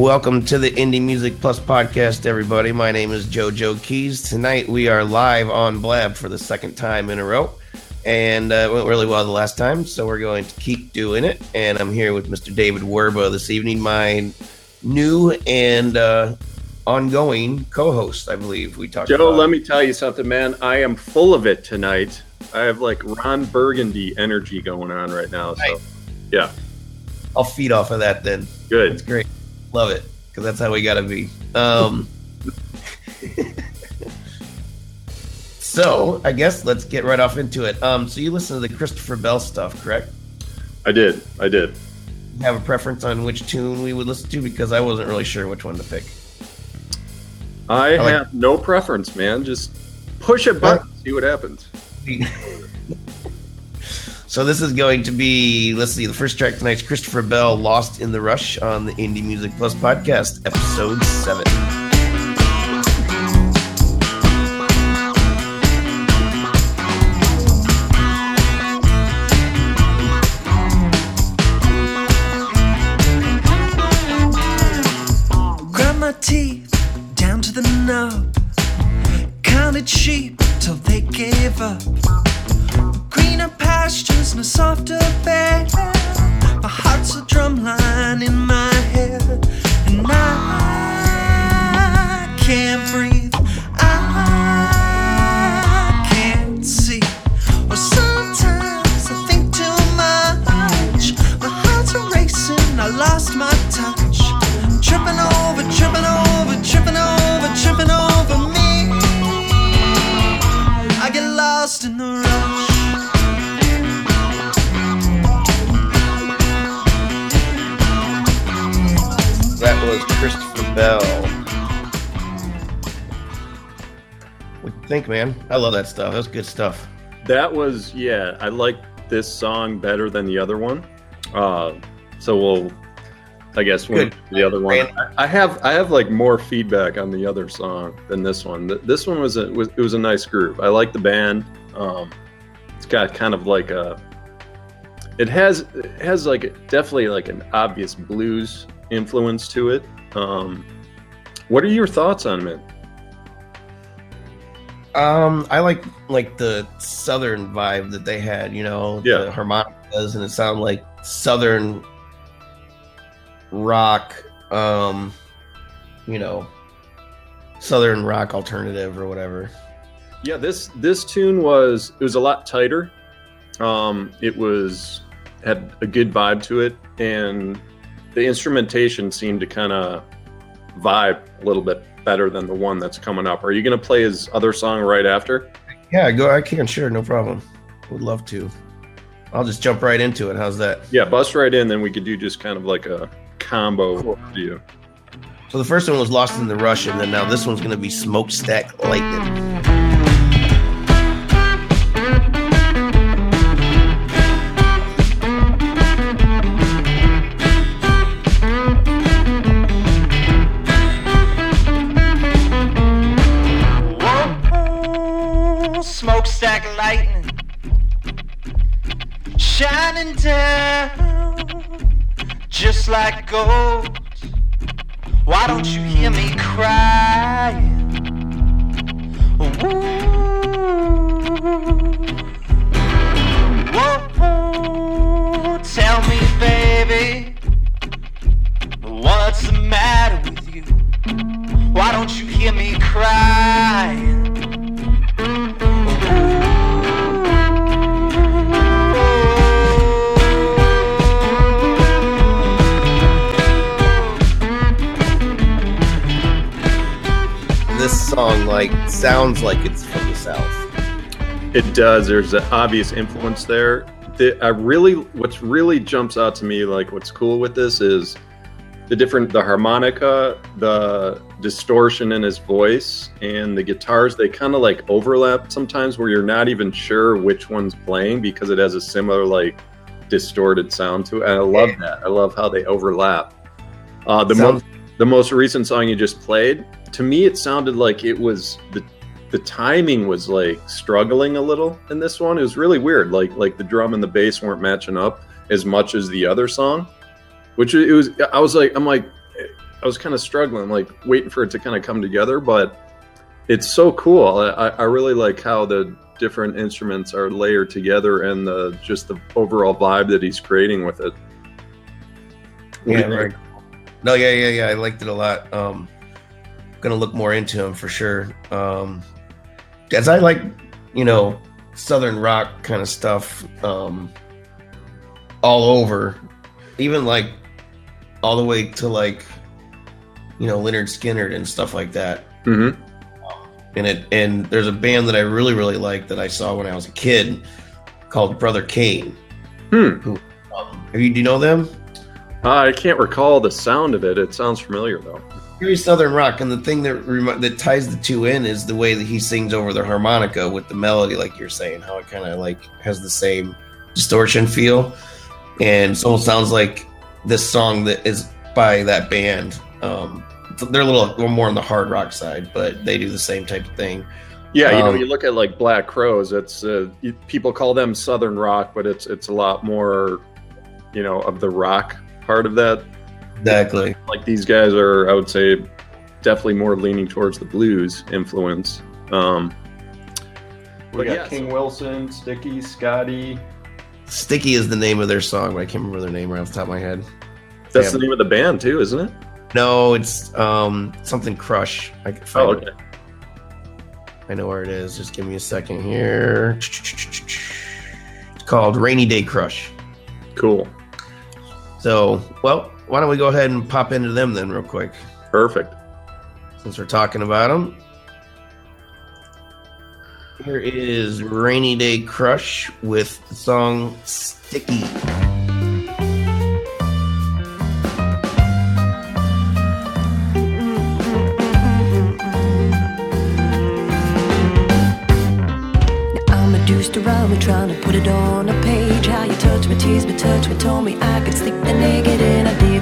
Welcome to the Indie Music Plus podcast, everybody. My name is JoJo Keys. Tonight we are live on Blab for the second time in a row, and uh, it went really well the last time, so we're going to keep doing it. And I'm here with Mr. David Werba this evening, my new and uh, ongoing co-host. I believe we talked. Joe, about. let me tell you something, man. I am full of it tonight. I have like Ron Burgundy energy going on right now. So, Nice. yeah, I'll feed off of that then. Good. It's great. Love it because that's how we got to be. Um, so I guess let's get right off into it. Um, so you listen to the Christopher Bell stuff, correct? I did. I did. Have a preference on which tune we would listen to because I wasn't really sure which one to pick. I, like- have no preference, man. Just push a button, see what happens. so this is going to be let's see the first track tonight's Christopher Bell "Lost in the Rush" on the Indie Music Plus podcast, episode seven. Grind my teeth down to the. Counted sheep till they gave up. Greener pastures and a softer bed. My heart's a drumline in my head. And I can't breathe. Bell. What do you think, man? I love that stuff. That's good stuff. That was yeah. I like this song better than the other one. Uh, so we'll. I guess when the other one, I I have I have like more feedback on the other song than this one. This one was a was it was a nice groove. I like the band. Um, it's got kind of like a. It has it has like definitely like an obvious blues influence to it. Um, what are your thoughts on it? Um, I like like the southern vibe that they had. You know, Yeah. the harmonicas, and it sounded like southern rock. Um, you know, southern rock alternative or whatever. Yeah, this this tune was it was a lot tighter. Um, it was had a good vibe to it, and the instrumentation seemed to kind of vibe a little bit better than the one that's coming up. Are you going to play his other song right after? Yeah, go. I can. Sure, no problem. Would love to. I'll just jump right into it. How's that? Yeah, bust right in, then we could do just kind of like a combo view. So the first one was Lost in the Rush, and then now this one's going to be Smokestack Lightning. Smokestack lightning shining down just like gold. Why don't you hear me crying? Whoa, tell me, baby, what's the matter with you? Why don't you hear me crying? Sounds like it's from the south. It does. There's an obvious influence there. The, I really, what's really jumps out to me, like what's cool with this is the different, the harmonica, the distortion in his voice, and the guitars. They kind of like overlap sometimes, where you're not even sure which one's playing because it has a similar like distorted sound to it. And I love that. I love how they overlap. Uh, the Sounds- most, the most recent song you just played, to me, it sounded like it was the the timing was like struggling a little in this one. It was really weird. Like like the drum and the bass weren't matching up as much as the other song, which it was. I was like, I'm like, I was kind of struggling, like waiting for it to kind of come together, but it's so cool. I, I really like how the different instruments are layered together and the just the overall vibe that he's creating with it. What Yeah, you think? very cool. No, yeah, yeah, yeah. I liked it a lot. Um, gonna look more into him for sure. Um, as I like, you know, southern rock kind of stuff. Um, all over, even like all the way to like, you know, Lynyrd Skynyrd and stuff like that. Mhm. And it and there's a band that I really really like that I saw when I was a kid called Brother Cane. Hmm. Um, have you do you know them? I can't recall the sound of it. It sounds familiar though. Very southern rock, and the thing that remi- that ties the two in is the way that he sings over the harmonica with the melody, like you're saying, how it kind of like has the same distortion feel, and so it sounds like this song that is by that band. Um, they're a little, little more on the hard rock side, but they do the same type of thing. Yeah, you know, Um, you look at like Black Crowes. It's uh, people call them Southern rock, but it's it's a lot more, you know, of the rock part of that. Exactly. Like these guys are, I would say, definitely more leaning towards the blues influence. Um, We But got yeah, King so- Wilson, Sticky, Scotty. Sticky is the name of their song, but I can't remember their name right off the top of my head. that's Yeah. the name of the band too, isn't it? No, it's um something Crush. I can find Oh, it. I know where it is. Just give me a second here. It's called Rainy Day Crush. Cool. So, well, why don't we go ahead and pop into them then, real quick, Perfect. since we're talking about them. Here is Rainy Day Crush with the song Sticky. I'm reduced around me trying to put it on a page. How you touch me, tease me, touch me, told me I could sleep the naked and I did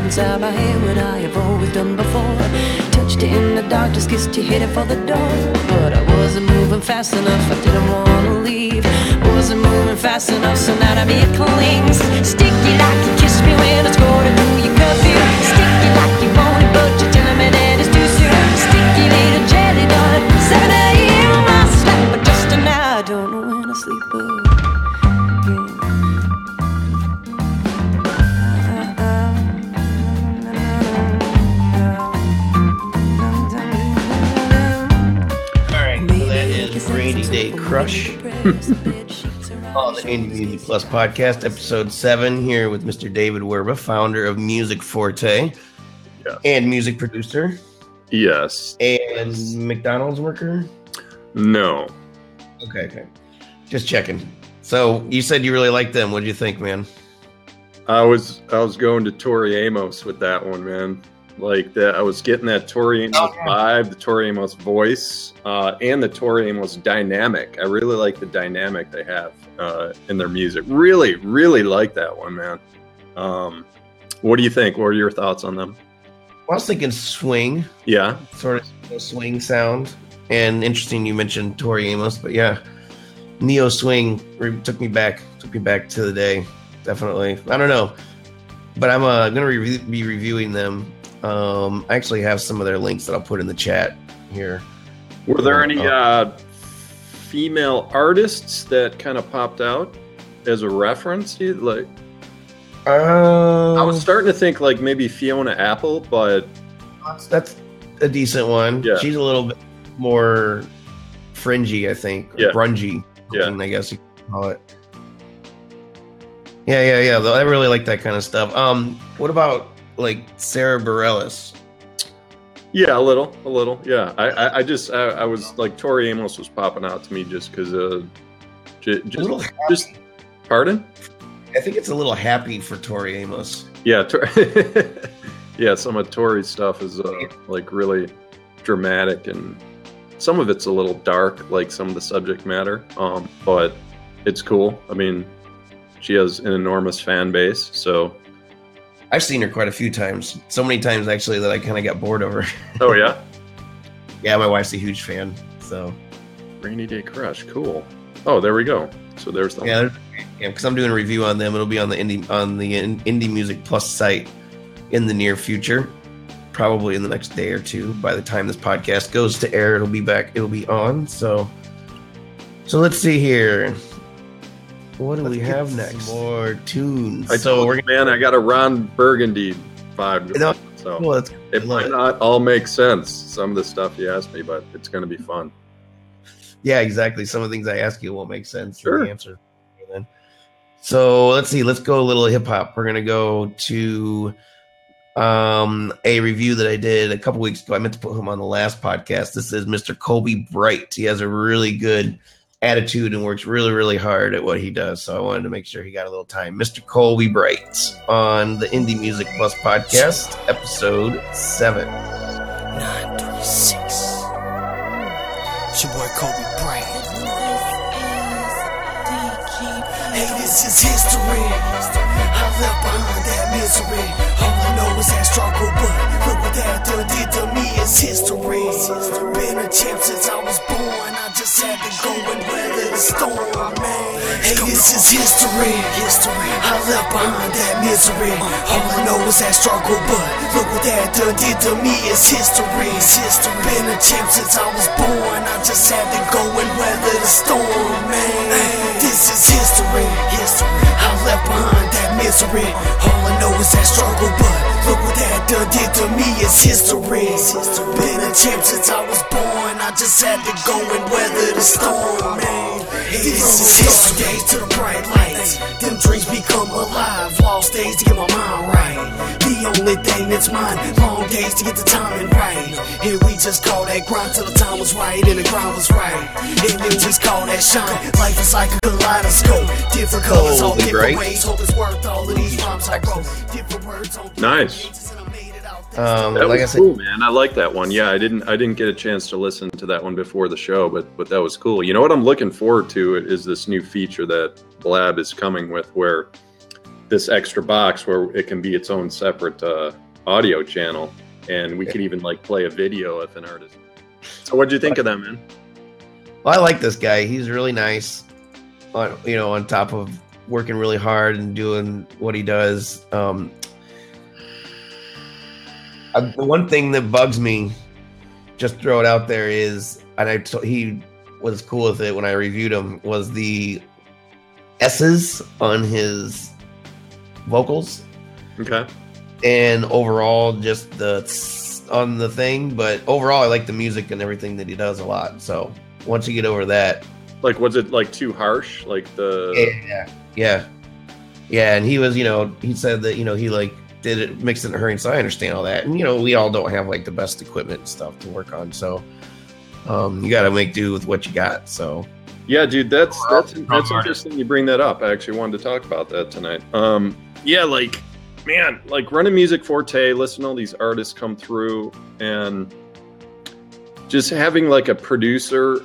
inside my head what I have always done before. Touched it in the dark, just kissed you, hit it for the door. But I wasn't moving fast enough, I didn't wanna leave. Wasn't moving fast enough, so now to me it clings. Sticky like you kissed me when it's going through your curfew. On the Indie Music Plus podcast, episode seven, here with Mr. David Werba, founder of Music Forte Yes. and music producer Yes. and McDonald's worker. No. Okay, okay. Just checking. So you said you really liked them. What do you think, man? I was I was going to Tori Amos with that one, man. Like that, I was getting that Tori Amos yeah. vibe, the Tori Amos voice, uh, and the Tori Amos dynamic. I really like the dynamic they have uh, in their music. Really, really like that one, man. Um, what do you think? What are your thoughts on them? I was thinking swing, Yeah, sort of neo swing sound. And interesting, you mentioned Tori Amos, but yeah, neo swing took me back, took me back to the day. Definitely. I don't know, but I'm uh, gonna re- be reviewing them. Um, I actually have some of their links that I'll put in the chat here. were there any Oh. uh, female artists that kind of popped out as a reference? Like, Uh, I was starting to think like maybe Fiona Apple, but That's, a decent one. Yeah. She's a little bit more fringy, I think. Yeah. Grungy. Yeah. I guess you could call it. Yeah, yeah, yeah. I really like that kind of stuff. Um, what about like Sara Bareilles? Yeah, a little, a little. Yeah, I, I, I just, I, I was like, Tori Amos was popping out to me just because, uh, j- A just, just, pardon? I think it's a little happy for Tori Amos. Yeah, Tor- yeah. Some of Tori's stuff is uh, like really dramatic, and some of it's a little dark, like some of the subject matter. Um, but it's cool. I mean, she has an enormous fan base, so. I've seen her quite a few times. So many times actually that I kind of got bored of her. Oh yeah, yeah, my wife's a huge fan. So Rainy Day Crush, cool. Oh, there we go. So there's the yeah, yeah, because I'm doing a review on them. It'll be on the indie on the In- Indie Music Plus site in the near future. probably in the next day or two. By the time this podcast goes to air, it'll be back. It'll be on. So, so let's see here. What do Let's we have next? More tunes. I so told we're you, man, I got a Ron Burgundy vibe. No, so well, it might not all make sense. Some of the stuff you asked me, but it's going to be fun. yeah, exactly. Some of the things I ask you won't make sense. Sure. The answer. Then. So let's see. Let's go a little hip hop. We're gonna go to um a review that I did a couple weeks ago. I meant to put him on the last podcast. This is Mr. Kobe Bright. He has a really good attitude and works really, really hard at what he does. So I wanted to make sure he got a little time. Mr. Colby Bright on the Indie Music Plus podcast, episode seven. 936. It's your boy Kobe Bryant. Hey, this is history. I left behind that misery. All I know is that struggle, but look what that done did to me. It's history. Been a champ since I was born. I just had to go and weather the storm, man. Hey, this is history. History. I left behind that misery. All I know is that struggle, but look what that done did to me. It's history. History. Been a champ since I was born. I just had to go and weather the storm, man. This is history. History. I left behind that misery. All I know is that struggle, but look what that done did to me. It's history. Been a champ since I was born. I just had to go and weather the storm, man. This is history. Days to the bright lights. Them dreams become alive. Lost days to get my mind right. The only thing that's mine. Long days to get the timing right. And we just call that grind till the time was right and the grind was right. And then we just call that shine. Life is like a kaleidoscope. Different colors, all Holy different great. ways. Hope it's worth all of these rhymes I wrote. Different words on Nice. pages, and I made it out there. Um, That like I was said, cool, man. I like that one. Yeah, I didn't I didn't get a chance to listen to that one before the show, but but that was cool. You know what I'm looking forward to is this new feature that Blab is coming with, where this extra box where it can be its own separate uh, audio channel, and we can even like play a video if an artist. So what'd you think of that, man? Well, I like this guy. He's really nice. On you know, on top of working really hard and doing what he does. Um, uh, the one thing that bugs me, just throw it out there, is and I t- he was cool with it when I reviewed him was the S's on his vocals Okay. and overall just the on the thing. But overall, I like the music and everything that he does a lot. So once you get over that, Like, was it like too harsh? Like the yeah, yeah, yeah. And he was, you know, he said that you know he like did it mixed in a hurry, so I understand all that. And you know, we all don't have like the best equipment and stuff to work on, so um, you got to make do with what you got. So Yeah, dude, that's that's Strong that's interesting. You bring that up. I actually wanted to talk about that tonight. Um, yeah, like man, like running Music Forte, listen to all these artists come through, and just having like a producer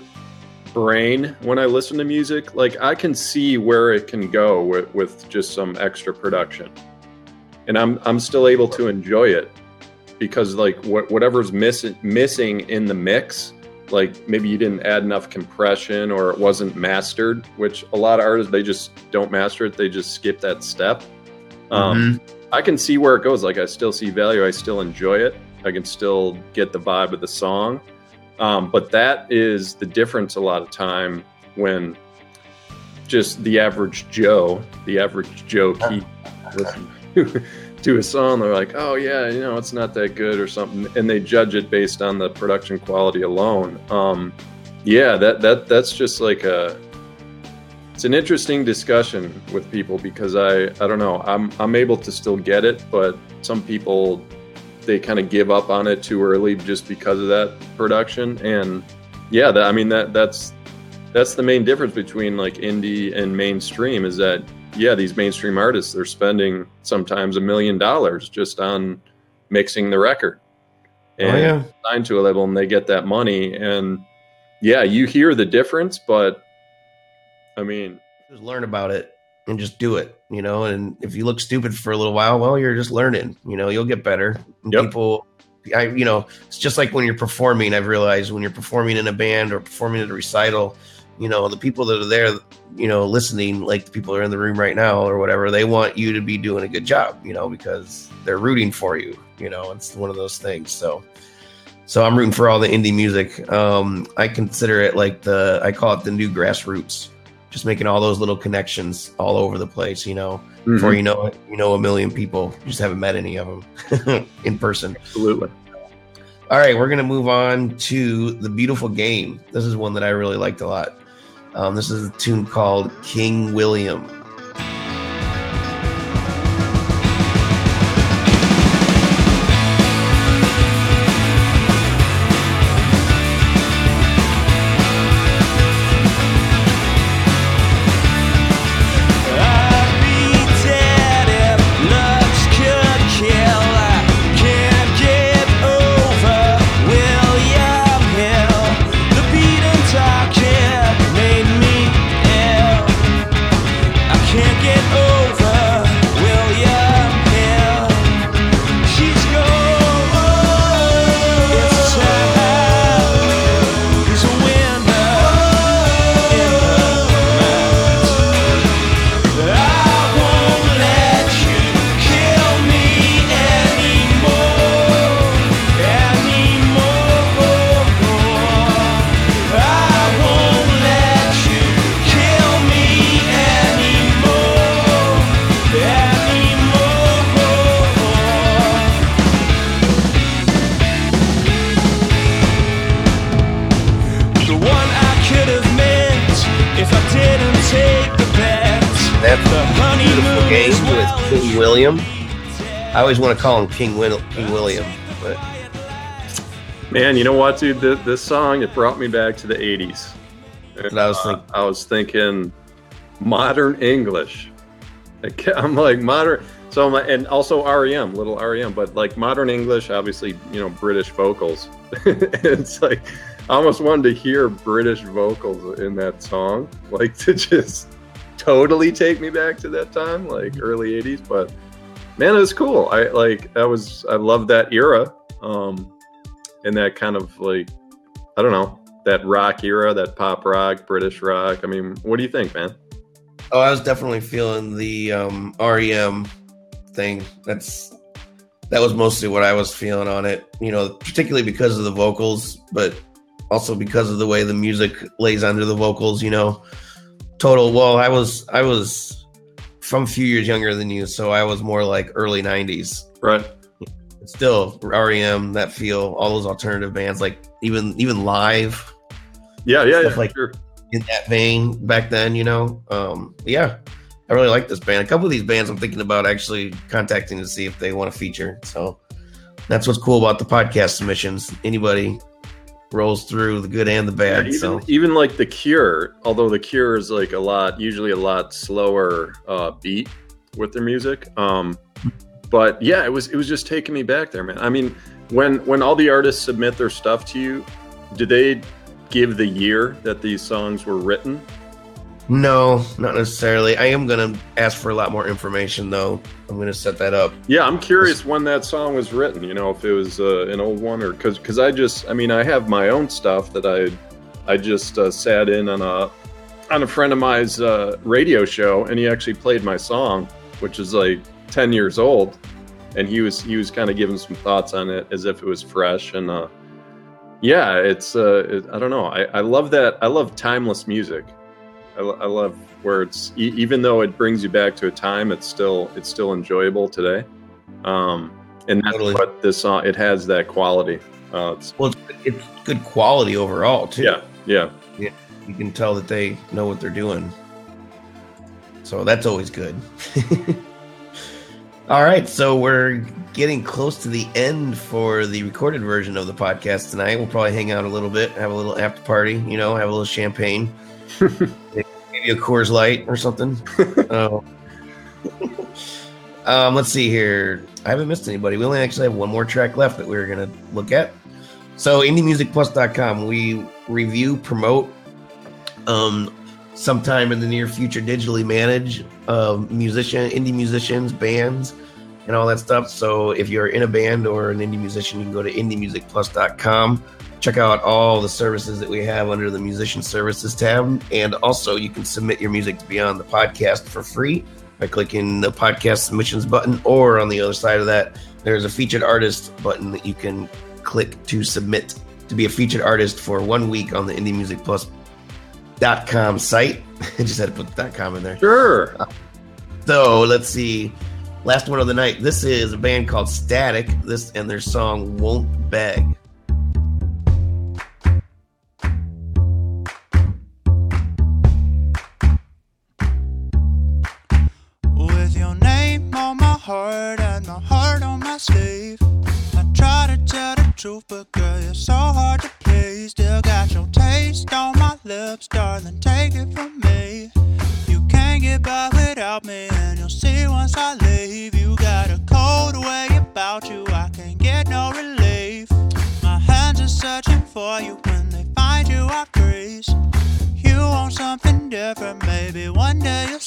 brain when I listen to music, like I can see where it can go with, with just some extra production, and I'm I'm still able to enjoy it because like what whatever's missing missing in the mix like maybe you didn't add enough compression or it wasn't mastered which a lot of artists they just don't master it. They just skip that step. Um, i can see where it goes. Like i still see value. I still enjoy it. I can still get the vibe of the song. Um, but that is the difference a lot of time when just the average joe the average joe key to a song they're like oh yeah you know it's not that good or something and they judge it based on the production quality alone. Um yeah that that that's just like a it's an interesting discussion with people because i i don't know i'm i'm able to still get it but some people they kind of give up on it too early just because of that production and yeah that, i mean that that's that's the main difference between like indie and mainstream is that yeah these mainstream artists they're spending sometimes a million dollars just on mixing the record oh yeah, signed to a label and they get that money and yeah you hear the difference but i mean just learn about it and just do it. You know, and if you look stupid for a little while, well, you're just learning. You know, you'll get better. Yep. People. I, you know, it's just like when you're performing. I've realized when you're performing in a band or performing at a recital, you know, the people that are there, you know, listening, like the people are in the room right now or whatever, they want you to be doing a good job, you know, because they're rooting for you, You know, it's one of those things. So, so I'm rooting for all the indie music. Um, I consider it like the I call it the new grassroots. Just making all those little connections all over the place. You know, Mm-hmm. before you know it, you know a million people. You just haven't met any of them in person. Absolutely. All right, we're gonna move on to the beautiful game. This is one that I really liked a lot. Um, this is a tune called King William. I always want to call him King, King William, but Man, you know what, dude? This, this song it brought me back to the '80s. what I was Uh, thinking. I was thinking modern English. Like, I'm like modern. So my and also REM, little REM, but like modern English, obviously, you know, British vocals. it's like I almost wanted to hear British vocals in that song, like to just totally take me back to that time, like early '80s. But man, it was cool. I like that was I love that era, um, and that kind of like I don't know that rock era, that pop rock, British rock. I mean, what do you think, man? Oh, I was definitely feeling the um, REM thing. That's that was mostly what I was feeling on it. You know, particularly because of the vocals, but also because of the way the music lays under the vocals. You know, total. Well, I was I was from a few years younger than you, so I was more like early '90s. Right. Still, REM, that feel, all those alternative bands, like even even live Yeah, yeah, Stuff yeah. like- sure. in that vein back then, you know. Um, yeah, I really like this band. A couple of these bands I'm thinking about actually contacting to see if they want to feature. So that's what's cool about the podcast submissions. Anybody rolls through the good and the Yeah, bad. even, so even like the Cure, although the Cure is like a lot, usually a lot slower uh, beat with their music. Um, but yeah, it was it was just taking me back there, man. I mean, when when all the artists submit their stuff to you, do they give the year that these songs were written? No, not necessarily. I am gonna ask for a lot more information though. I'm gonna set that up. Yeah, I'm curious when that song was written. You know, if it was uh, an old one or because because I just I mean I have my own stuff that I I just uh, sat in on a on a friend of mine's uh, radio show and he actually played my song, which is like ten years old, and he was he was kind of giving some thoughts on it as if it was fresh and uh, yeah, it's uh, it, I don't know I, I love that I love timeless music. I, I love where it's e- even though it brings you back to a time, it's still it's still enjoyable today. Um, and that's Totally. what this song it has that quality. Uh, it's, Well, it's, it's good quality overall too. yeah, yeah, you can tell that they know what they're doing. So that's always good. All right, so we're getting close to the end for the recorded version of the podcast tonight. We'll probably hang out a little bit, have a little after party, you know, have a little champagne, maybe a Coors Light or something. Oh. um, let's see here. I haven't missed anybody. We only actually have one more track left that we are going to look at. So, indiemusicplus.com, we review, promote, um, sometime in the near future, digitally manage uh, musician, indie musicians, bands, and all that stuff. So, if you're in a band or an indie musician, you can go to indiemusicplus.com. Check out all the services that we have under the musician services tab. And also, you can submit your music to be on the podcast for free by clicking the podcast submissions button, or on the other side of that, there's a featured artist button that you can click to submit to be a featured artist for one week on the Indie Music Plus dot com site. I just had to put dot com in there. Sure. So let's see. Last one of the night. This is a band called Static. This and their song "Won't Beg." Something different, maybe one day you'll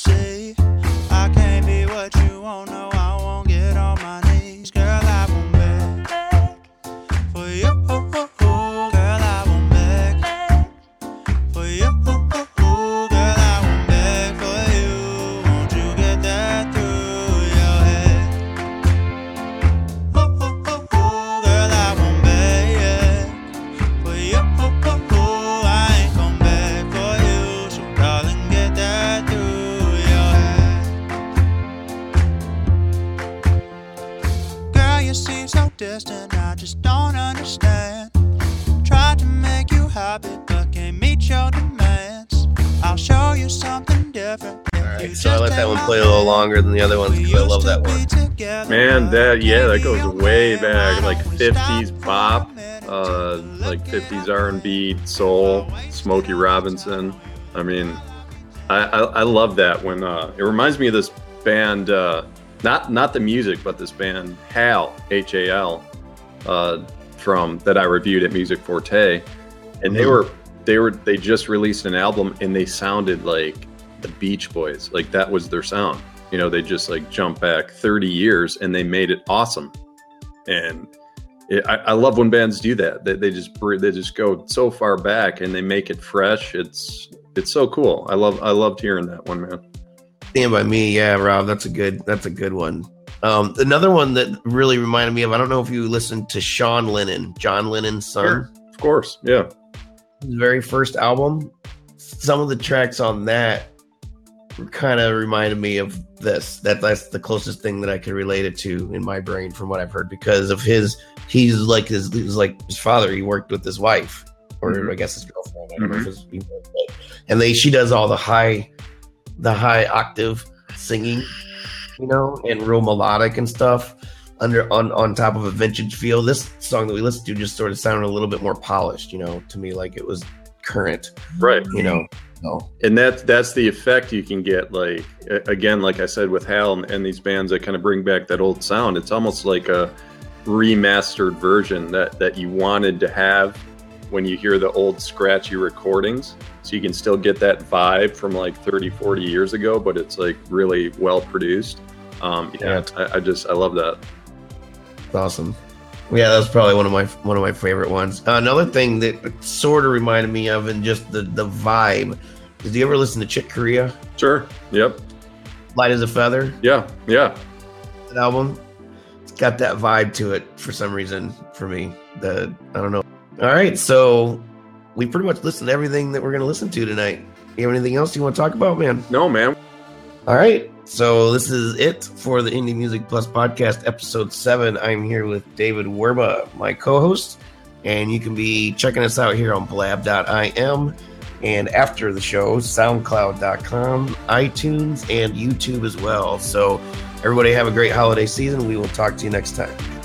right, so I let that one play a little longer than the other ones because I love that one. Man, that yeah, that goes way back, like '50s pop, uh, like '50s R&B, soul, Smokey Robinson. I mean, I, I, I love that when uh, it reminds me of this band, uh, not not the music, but this band Hal H A L, uh, from that I reviewed at Music Forte, and they Mhm. were they were they just released an album and they sounded like the Beach Boys, like that was their sound. You know, they just like jump back 30 years and they made it awesome. And it, I, I love when bands do that. They, they just they just go so far back and they make it fresh. It's it's so cool. I love I loved hearing that one, man. Stand by me, yeah, Rob. That's a good. That's a good one. Um, another one that really reminded me of. I don't know if you listened to Sean Lennon, John Lennon's son. Of course, yeah. His very first album. Some of the tracks on that kind of reminded me of this. That that's the closest thing that I could relate it to in my brain from what I've heard because of his. He's like his. He's like his father. He worked with his wife, or Mhm. I guess his girlfriend. I don't know if his, and they she does all the high, the high octave singing, you know, and real melodic and stuff under on on top of a vintage feel. This song that we listened to just sort of sounded a little bit more polished, you know, to me like it was current, Right. you know. So and that's that's the effect you can get like again like i said with hal and, and these bands that kind of bring back that old sound. It's almost like a remastered version that that you wanted to have when you hear the old scratchy recordings. So you can still get that vibe from like 30 40 years ago but it's like really well produced. Um yeah, I, I just i love that. Awesome. Yeah, that was probably one of my one of my favorite ones. Uh, another thing that sort of reminded me of and just the the vibe. Did you ever listen to Chick Corea? sure yep Light as a Feather? yeah yeah that album. It's got that vibe to it for some reason for me. The I don't know. All right, so we pretty much listened to everything that we're going to listen to tonight. You have anything else you want to talk about, man? no man All right, so this is it for the Indie Music Plus podcast, episode seven. I'm here with David Werba, my co-host, and you can be checking us out here on blab.im and after the show, soundcloud.com, iTunes, and YouTube as well. So everybody have a great holiday season. We will talk to you next time.